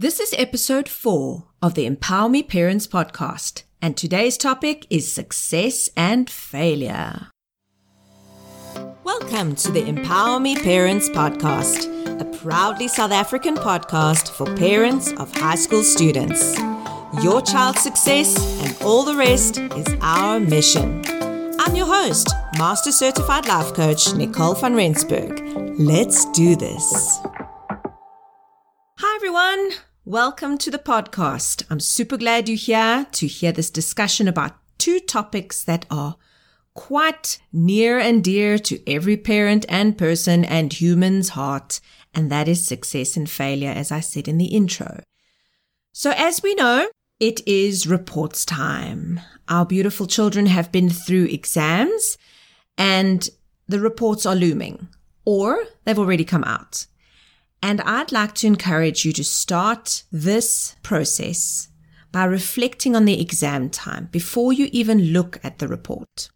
This is episode four of the Empower Me Parents podcast, and today's topic is success and failure. Welcome to the Empower Me Parents podcast, a proudly South African podcast for parents of high school students. Your child's success and all the rest is our mission. I'm your host, Master Certified Life Coach Nicole van Rensburg. Let's do this. Hi, everyone. Welcome to the podcast. I'm super glad you're here to hear this discussion about two topics that are quite near and dear to every parent and person and human's heart, and that is success and failure, as I said in the intro. So, as we know, it is reports time. Our beautiful children have been through exams and the reports are looming, or they've already come out. And I'd like to encourage you to start this process by reflecting on the exam time before you even look at the report.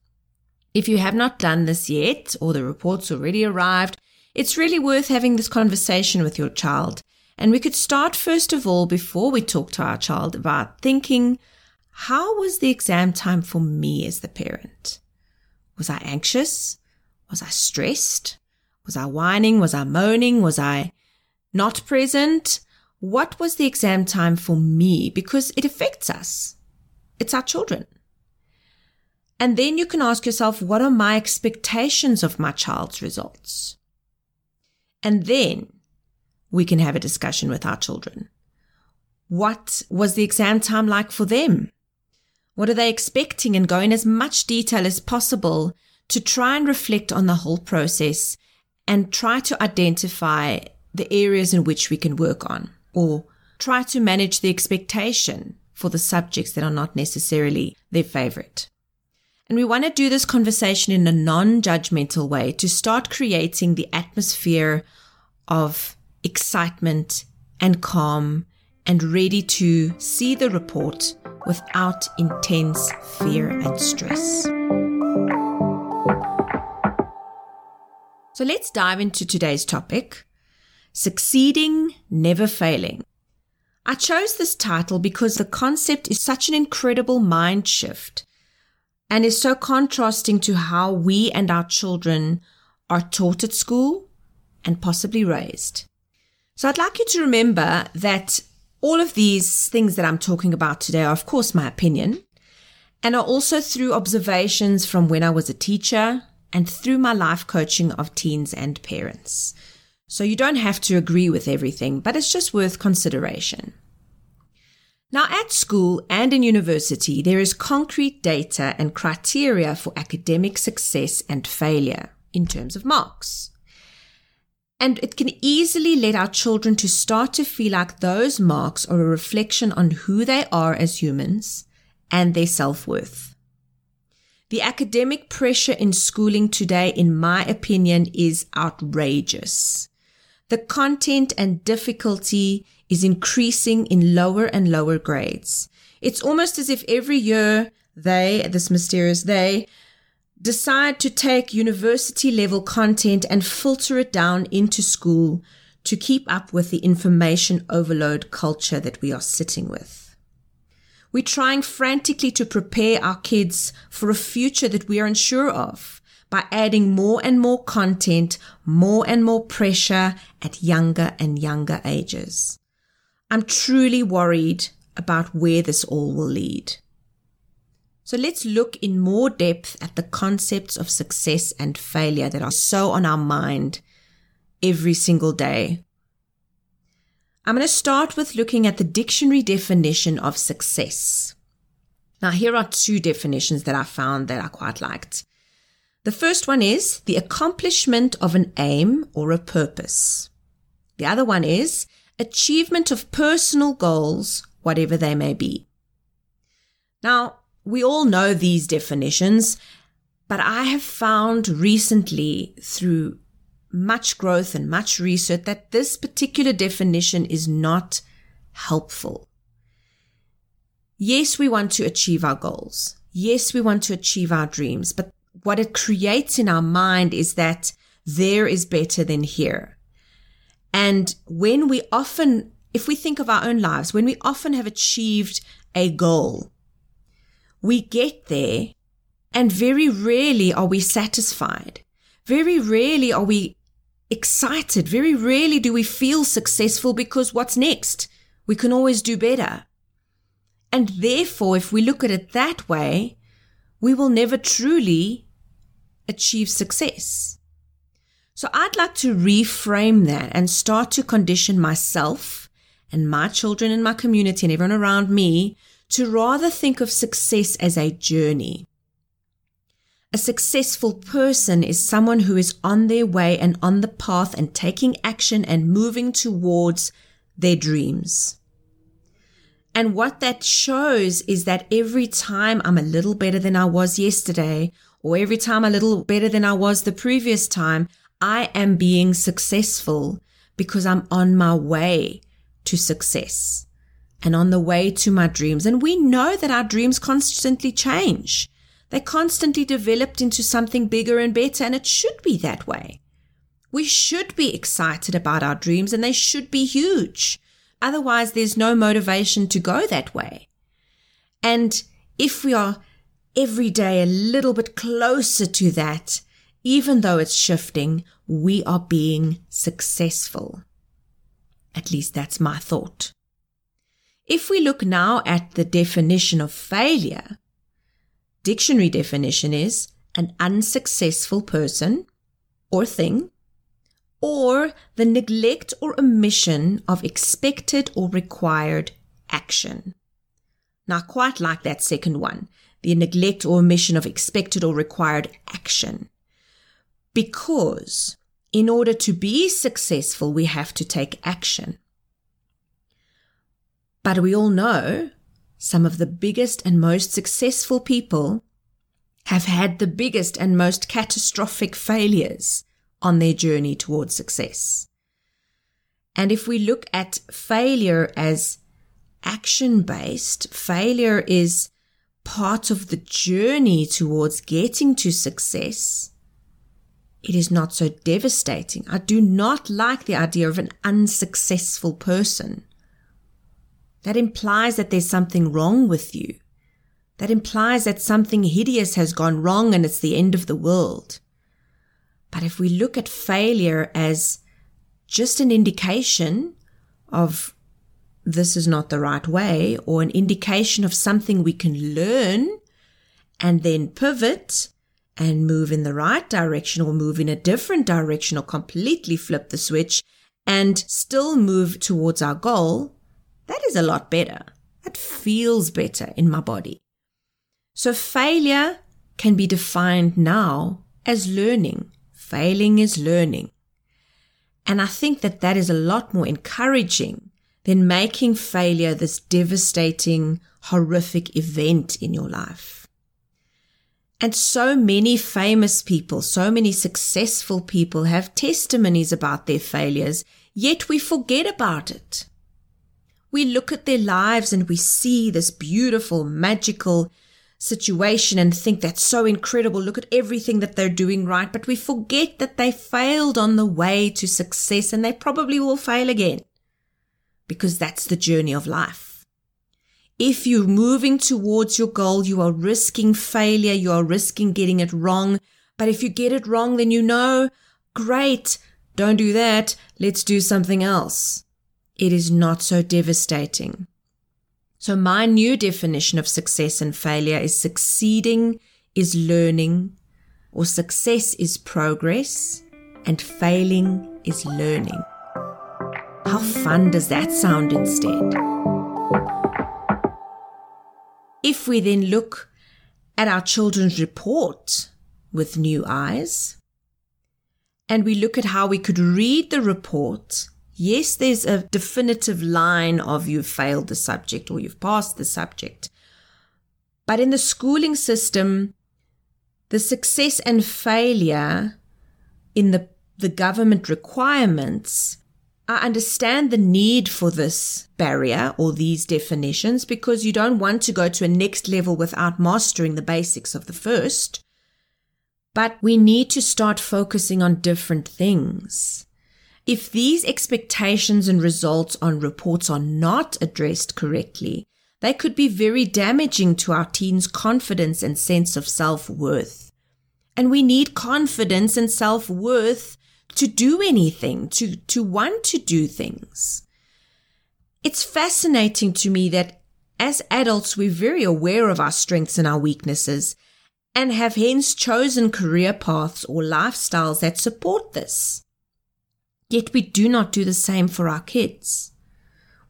If you have not done this yet, or the report's already arrived, it's really worth having this conversation with your child. And we could start first of all, before we talk to our child, about thinking, how was the exam time for me as the parent? Was I anxious? Was I stressed? Was I whining? Was I moaning? Was I not present. What was the exam time for me? Because it affects us. It's our children. And then you can ask yourself, what are my expectations of my child's results? And then we can have a discussion with our children. What was the exam time like for them? What are they expecting and go in as much detail as possible to try and reflect on the whole process and try to identify the areas in which we can work on or try to manage the expectation for the subjects that are not necessarily their favorite. And we want to do this conversation in a non-judgmental way to start creating the atmosphere of excitement and calm and ready to see the report without intense fear and stress. So let's dive into today's topic Succeeding, Never Failing. I chose this title because the concept is such an incredible mind shift and is so contrasting to how we and our children are taught at school and possibly raised. So I'd like you to remember that all of these things that I'm talking about today are, of course, my opinion and are also through observations from when I was a teacher and through my life coaching of teens and parents. So you don't have to agree with everything, but it's just worth consideration. Now, at school and in university, there is concrete data and criteria for academic success and failure in terms of marks. And it can easily lead our children to start to feel like those marks are a reflection on who they are as humans and their self-worth. The academic pressure in schooling today, in my opinion, is outrageous the content and difficulty is increasing in lower and lower grades. It's almost as if every year they, this mysterious they, decide to take university level content and filter it down into school to keep up with the information overload culture that we are sitting with. We're trying frantically to prepare our kids for a future that we are unsure of by adding more and more content, more and more pressure at younger and younger ages. I'm truly worried about where this all will lead. So let's look in more depth at the concepts of success and failure that are so on our mind every single day. I'm going to start with looking at the dictionary definition of success. Now, here are two definitions that I found that I quite liked. The first one is the accomplishment of an aim or a purpose. The other one is achievement of personal goals, whatever they may be. Now, we all know these definitions, but I have found recently through much growth and much research that this particular definition is not helpful. Yes, we want to achieve our goals. Yes, we want to achieve our dreams, but what it creates in our mind is that there is better than here. And when we often if we think of our own lives, when we often have achieved a goal, we get there and very rarely are we satisfied. Very rarely are we excited. Very rarely do we feel successful because what's next? We can always do better. And therefore, if we look at it that way, we will never truly achieve success. So I'd like to reframe that and start to condition myself and my children and my community and everyone around me to rather think of success as a journey. A successful person is someone who is on their way and on the path and taking action and moving towards their dreams. And what that shows is that every time I'm a little better than I was yesterday, or every time a little better than I was the previous time, I am being successful because I'm on my way to success and on the way to my dreams. And we know that our dreams constantly change. They constantly developed into something bigger and better, and it should be that way. We should be excited about our dreams and they should be huge. Otherwise, there's no motivation to go that way. And if we are every day a little bit closer to that, even though it's shifting, we are being successful. At least that's my thought. If we look now at the definition of failure, dictionary definition is an unsuccessful person or thing, or the neglect or omission of expected or required action. Now, quite like that second one, the neglect or omission of expected or required action. Because in order to be successful, we have to take action. But we all know some of the biggest and most successful people have had the biggest and most catastrophic failures on their journey towards success. And if we look at failure as action based, failure is part of the journey towards getting to success it is not so devastating. I do not like the idea of an unsuccessful person. That implies that there's something wrong with you. That implies that something hideous has gone wrong and it's the end of the world. But if we look at failure as just an indication of this is not the right way or an indication of something we can learn and then pivot and move in the right direction or move in a different direction or completely flip the switch and still move towards our goal, that is a lot better. That feels better in my body. So failure can be defined now as learning. Failing is learning. And I think that that is a lot more encouraging than making failure this devastating, horrific event in your life. And so many famous people, so many successful people have testimonies about their failures, yet we forget about it. We look at their lives and we see this beautiful, magical situation and think that's so incredible. Look at everything that they're doing right. But we forget that they failed on the way to success and they probably will fail again because that's the journey of life. If you're moving towards your goal, you are risking failure. You are risking getting it wrong. But if you get it wrong, then you know, great. Don't do that. Let's do something else. It is not so devastating. So my new definition of success and failure is succeeding is learning or success is progress and failing is learning. How fun does that sound instead? If we then look at our children's report with new eyes, and we look at how we could read the report, yes, there's a definitive line of you've failed the subject or you've passed the subject. But in the schooling system, the success and failure in the, the government requirements I understand the need for this barrier or these definitions because you don't want to go to a next level without mastering the basics of the first. But we need to start focusing on different things. If these expectations and results on reports are not addressed correctly, they could be very damaging to our teens' confidence and sense of self worth. And we need confidence and self worth to do anything, to, to want to do things. It's fascinating to me that as adults, we're very aware of our strengths and our weaknesses and have hence chosen career paths or lifestyles that support this. Yet we do not do the same for our kids.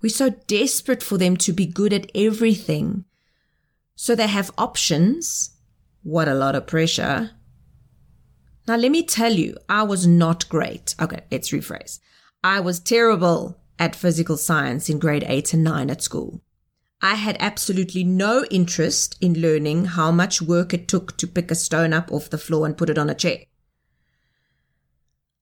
We're so desperate for them to be good at everything. So they have options. What a lot of pressure. Now, let me tell you, I was not great. Okay, let's rephrase. I was terrible at physical science in grade 8 and 9 at school. I had absolutely no interest in learning how much work it took to pick a stone up off the floor and put it on a chair.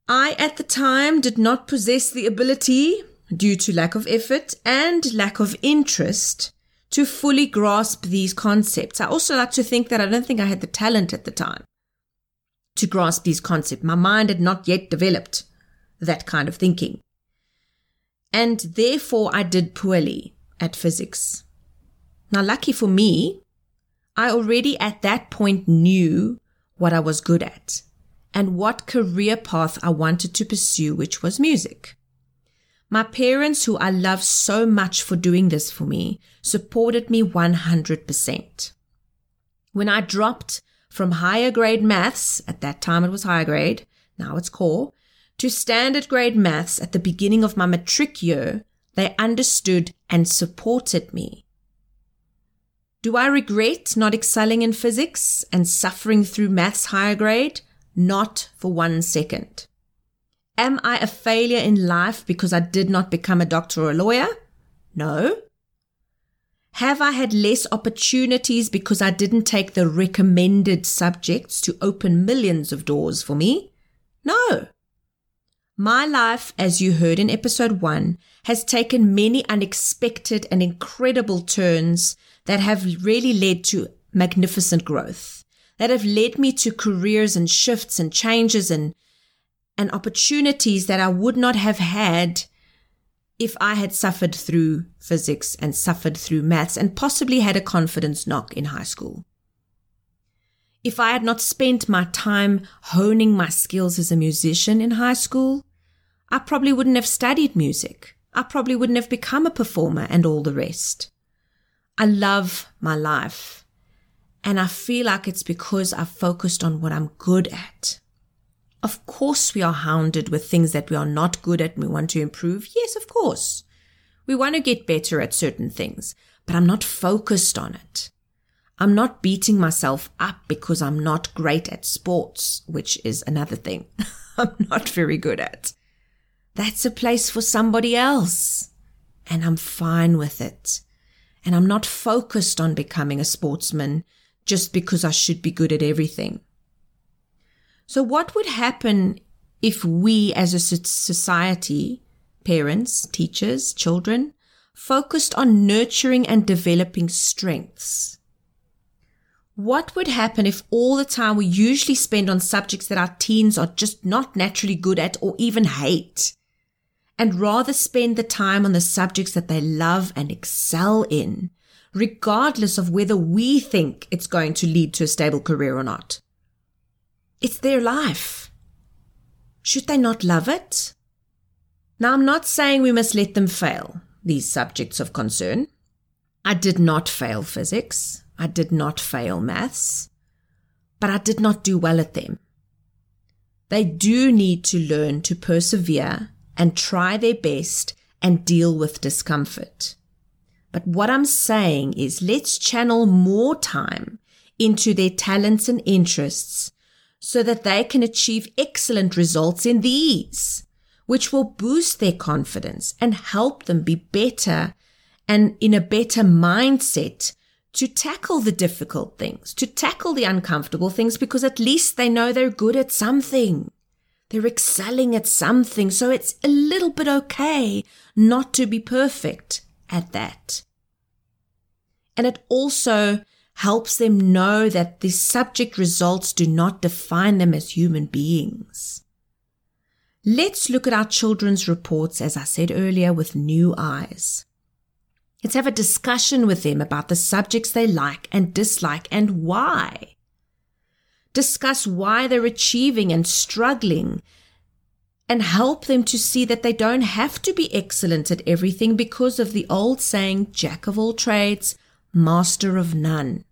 I, at the time, did not possess the ability, due to lack of effort and lack of interest, to fully grasp these concepts. I also like to think that I don't think I had the talent at the time to grasp these concepts. My mind had not yet developed that kind of thinking. And therefore, I did poorly at physics. Now, lucky for me, I already at that point knew what I was good at and what career path I wanted to pursue, which was music. My parents, who I love so much for doing this for me, supported me 100%. When I dropped from higher grade maths, at that time it was higher grade, now it's core, to standard grade maths at the beginning of my matric year, they understood and supported me. Do I regret not excelling in physics and suffering through maths higher grade? Not for one second. Am I a failure in life because I did not become a doctor or a lawyer? No. Have I had less opportunities because I didn't take the recommended subjects to open millions of doors for me? No. My life, as you heard in episode one, has taken many unexpected and incredible turns that have really led to magnificent growth, that have led me to careers and shifts and changes and, and opportunities that I would not have had if I had suffered through physics and suffered through maths and possibly had a confidence knock in high school. If I had not spent my time honing my skills as a musician in high school, I probably wouldn't have studied music. I probably wouldn't have become a performer and all the rest. I love my life. And I feel like it's because I've focused on what I'm good at. Of course, we are hounded with things that we are not good at and we want to improve. Yes, of course. We want to get better at certain things, but I'm not focused on it. I'm not beating myself up because I'm not great at sports, which is another thing I'm not very good at. That's a place for somebody else. And I'm fine with it. And I'm not focused on becoming a sportsman just because I should be good at everything. So, what would happen if we as a society, parents, teachers, children, focused on nurturing and developing strengths? What would happen if all the time we usually spend on subjects that our teens are just not naturally good at or even hate, and rather spend the time on the subjects that they love and excel in, regardless of whether we think it's going to lead to a stable career or not? It's their life. Should they not love it? Now, I'm not saying we must let them fail these subjects of concern. I did not fail physics. I did not fail maths, but I did not do well at them. They do need to learn to persevere and try their best and deal with discomfort. But what I'm saying is let's channel more time into their talents and interests so that they can achieve excellent results in these, which will boost their confidence and help them be better and in a better mindset to tackle the difficult things, to tackle the uncomfortable things, because at least they know they're good at something. They're excelling at something. So it's a little bit okay not to be perfect at that. And it also helps them know that the subject results do not define them as human beings. Let's look at our children's reports, as I said earlier, with new eyes. Let's have a discussion with them about the subjects they like and dislike and why. Discuss why they're achieving and struggling and help them to see that they don't have to be excellent at everything because of the old saying, Jack of all trades, master of none.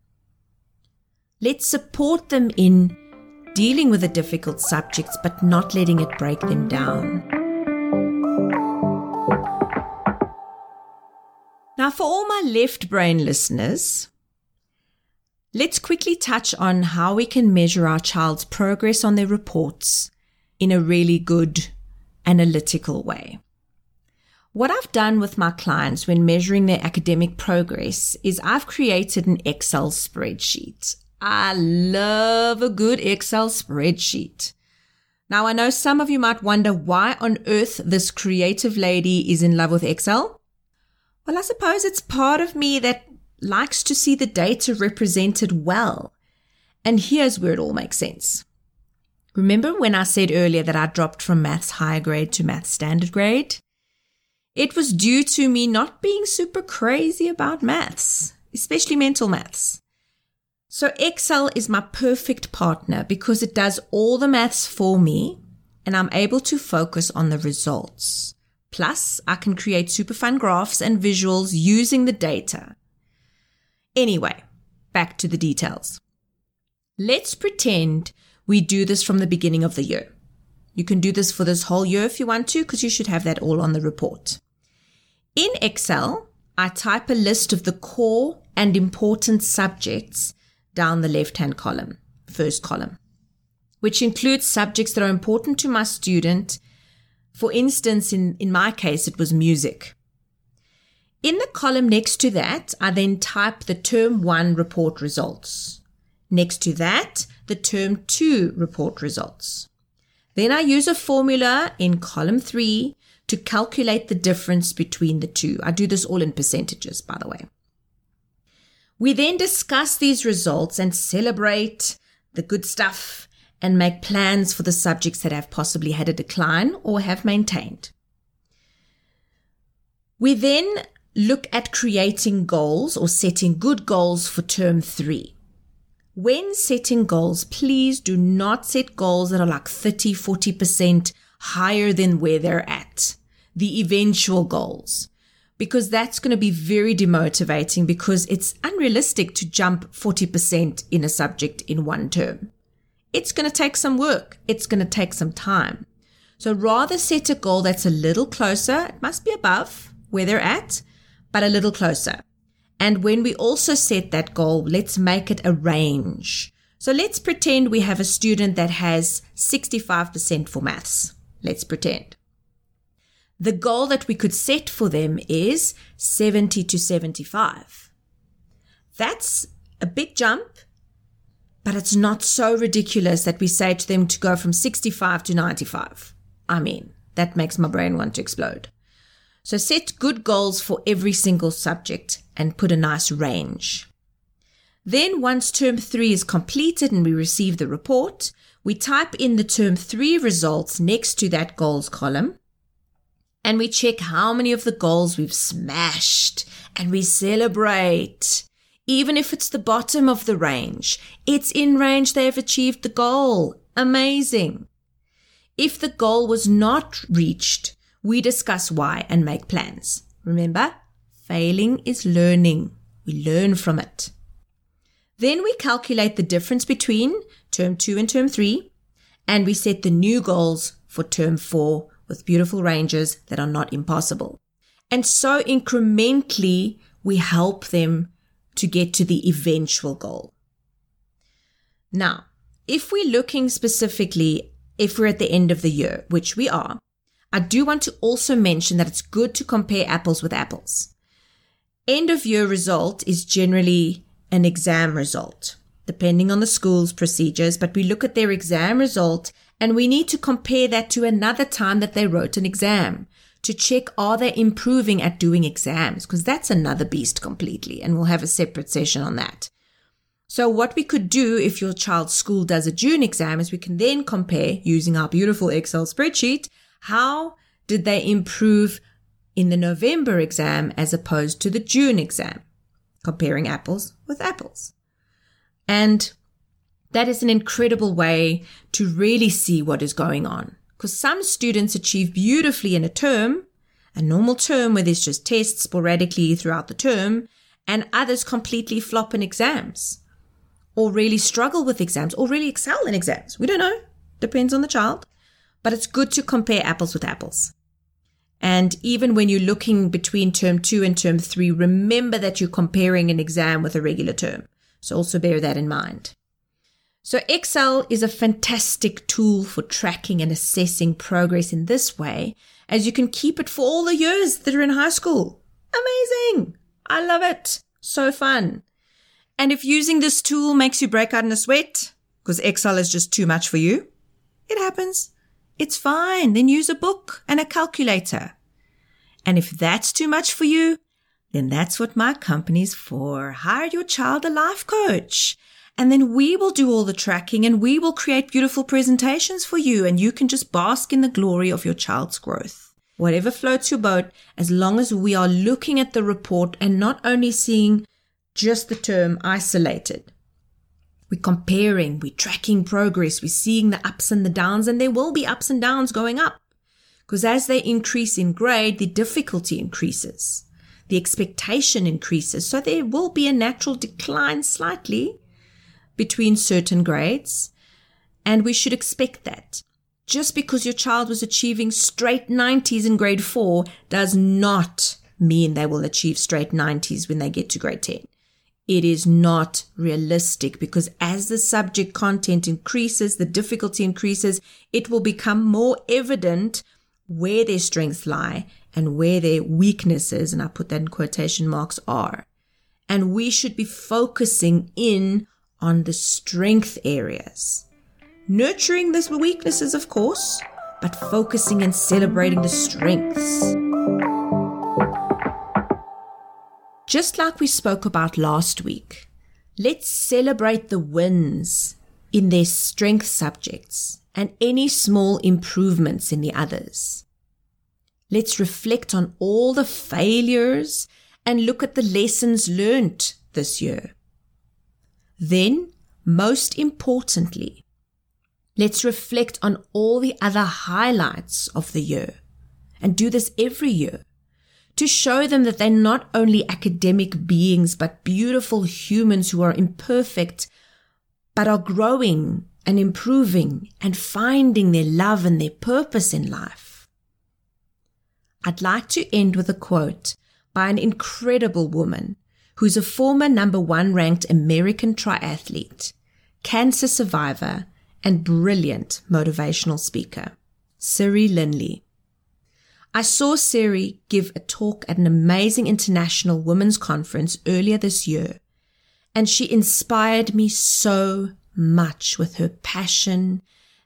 Let's support them in dealing with the difficult subjects, but not letting it break them down. Now, for all my left brain listeners, let's quickly touch on how we can measure our child's progress on their reports in a really good analytical way. What I've done with my clients when measuring their academic progress is I've created an Excel spreadsheet. I love a good Excel spreadsheet. Now, I know some of you might wonder why on earth this creative lady is in love with Excel. Well, I suppose it's part of me that likes to see the data represented well. And here's where it all makes sense. Remember when I said earlier that I dropped from maths higher grade to maths standard grade? It was due to me not being super crazy about maths, especially mental maths. So Excel is my perfect partner because it does all the maths for me and I'm able to focus on the results. Plus, I can create super fun graphs and visuals using the data. Anyway, back to the details. Let's pretend we do this from the beginning of the year. You can do this for this whole year if you want to, because you should have that all on the report. In Excel, I type a list of the core and important subjects down the left hand column, first column, which includes subjects that are important to my student for instance, in, in my case, it was music. In the column next to that, I then type the term one report results. Next to that, the term two report results. Then I use a formula in column three to calculate the difference between the two. I do this all in percentages, by the way. We then discuss these results and celebrate the good stuff and make plans for the subjects that have possibly had a decline or have maintained. We then look at creating goals or setting good goals for term three. When setting goals, please do not set goals that are like 30, 40% higher than where they're at. The eventual goals. Because that's going to be very demotivating because it's unrealistic to jump 40% in a subject in one term it's going to take some work. It's going to take some time. So rather set a goal that's a little closer. It must be above where they're at, but a little closer. And when we also set that goal, let's make it a range. So let's pretend we have a student that has 65% for maths. Let's pretend. The goal that we could set for them is 70 to 75. That's a big jump but it's not so ridiculous that we say to them to go from 65 to 95. I mean, that makes my brain want to explode. So set good goals for every single subject and put a nice range. Then once term three is completed and we receive the report, we type in the term three results next to that goals column and we check how many of the goals we've smashed and we celebrate even if it's the bottom of the range. It's in range, they have achieved the goal. Amazing. If the goal was not reached, we discuss why and make plans. Remember, failing is learning. We learn from it. Then we calculate the difference between term two and term three, and we set the new goals for term four with beautiful ranges that are not impossible. And so incrementally, we help them to get to the eventual goal. Now, if we're looking specifically, if we're at the end of the year, which we are, I do want to also mention that it's good to compare apples with apples. End of year result is generally an exam result, depending on the school's procedures, but we look at their exam result and we need to compare that to another time that they wrote an exam to check are they improving at doing exams because that's another beast completely and we'll have a separate session on that. So what we could do if your child's school does a June exam is we can then compare using our beautiful Excel spreadsheet. How did they improve in the November exam as opposed to the June exam? Comparing apples with apples. And that is an incredible way to really see what is going on. Because some students achieve beautifully in a term, a normal term where there's just tests sporadically throughout the term, and others completely flop in exams or really struggle with exams or really excel in exams. We don't know. Depends on the child. But it's good to compare apples with apples. And even when you're looking between term two and term three, remember that you're comparing an exam with a regular term. So also bear that in mind. So Excel is a fantastic tool for tracking and assessing progress in this way, as you can keep it for all the years that are in high school. Amazing! I love it. So fun. And if using this tool makes you break out in a sweat because Excel is just too much for you, it happens. It's fine. Then use a book and a calculator. And if that's too much for you, then that's what my company's for. Hire your child a life coach. And then we will do all the tracking and we will create beautiful presentations for you and you can just bask in the glory of your child's growth. Whatever floats your boat, as long as we are looking at the report and not only seeing just the term isolated. We're comparing, we're tracking progress, we're seeing the ups and the downs, and there will be ups and downs going up. Because as they increase in grade, the difficulty increases, the expectation increases, so there will be a natural decline slightly between certain grades, and we should expect that. Just because your child was achieving straight 90s in grade 4 does not mean they will achieve straight 90s when they get to grade 10 it is not realistic because as the subject content increases, the difficulty increases, it will become more evident where their strengths lie and where their weaknesses, and I put that in quotation marks, are. And we should be focusing in on the strength areas. Nurturing the weaknesses, of course, but focusing and celebrating the strengths. Just like we spoke about last week, let's celebrate the wins in their strength subjects and any small improvements in the others. Let's reflect on all the failures and look at the lessons learnt this year. Then, most importantly, let's reflect on all the other highlights of the year and do this every year to show them that they're not only academic beings, but beautiful humans who are imperfect, but are growing and improving and finding their love and their purpose in life. I'd like to end with a quote by an incredible woman who's a former number one ranked American triathlete, cancer survivor, and brilliant motivational speaker, Siri Lindley. I saw Siri give a talk at an amazing international women's conference earlier this year, and she inspired me so much with her passion,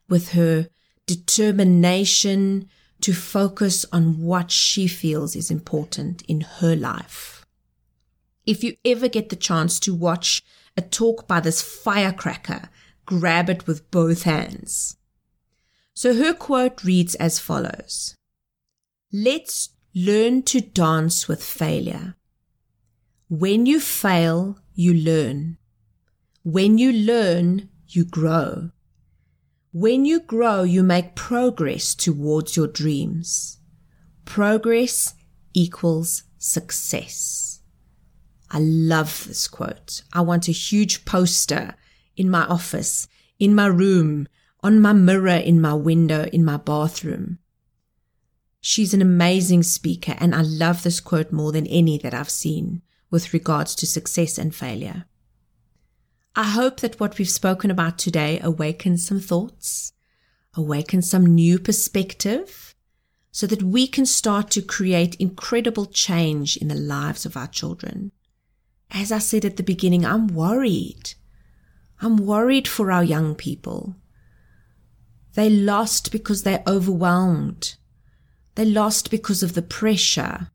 with her determination to focus on what she feels is important in her life. If you ever get the chance to watch a talk by this firecracker, grab it with both hands. So her quote reads as follows. Let's learn to dance with failure. When you fail, you learn. When you learn, you grow. When you grow, you make progress towards your dreams. Progress equals success. I love this quote. I want a huge poster in my office, in my room, on my mirror, in my window, in my bathroom. She's an amazing speaker, and I love this quote more than any that I've seen with regards to success and failure. I hope that what we've spoken about today awakens some thoughts, awakens some new perspective, so that we can start to create incredible change in the lives of our children. As I said at the beginning, I'm worried. I'm worried for our young people. They lost because they're overwhelmed. They lost because of the pressure.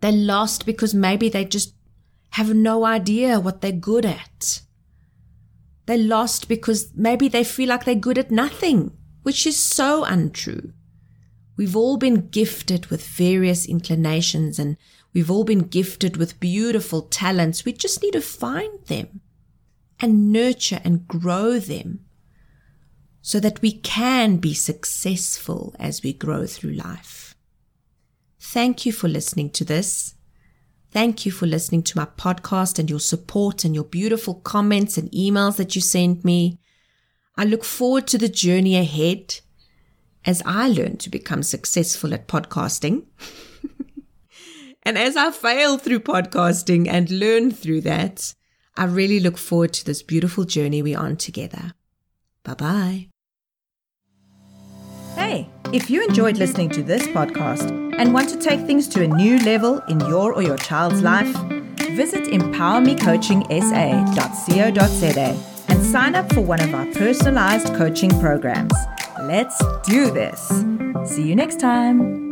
They lost because maybe they just have no idea what they're good at. They're lost because maybe they feel like they're good at nothing, which is so untrue. We've all been gifted with various inclinations and we've all been gifted with beautiful talents. We just need to find them and nurture and grow them so that we can be successful as we grow through life. Thank you for listening to this. Thank you for listening to my podcast and your support and your beautiful comments and emails that you send me. I look forward to the journey ahead as I learn to become successful at podcasting. and as I fail through podcasting and learn through that, I really look forward to this beautiful journey we're on together. Bye bye. Hey, if you enjoyed listening to this podcast and want to take things to a new level in your or your child's life, visit empowermecoachingsa.co.za and sign up for one of our personalized coaching programs. Let's do this. See you next time.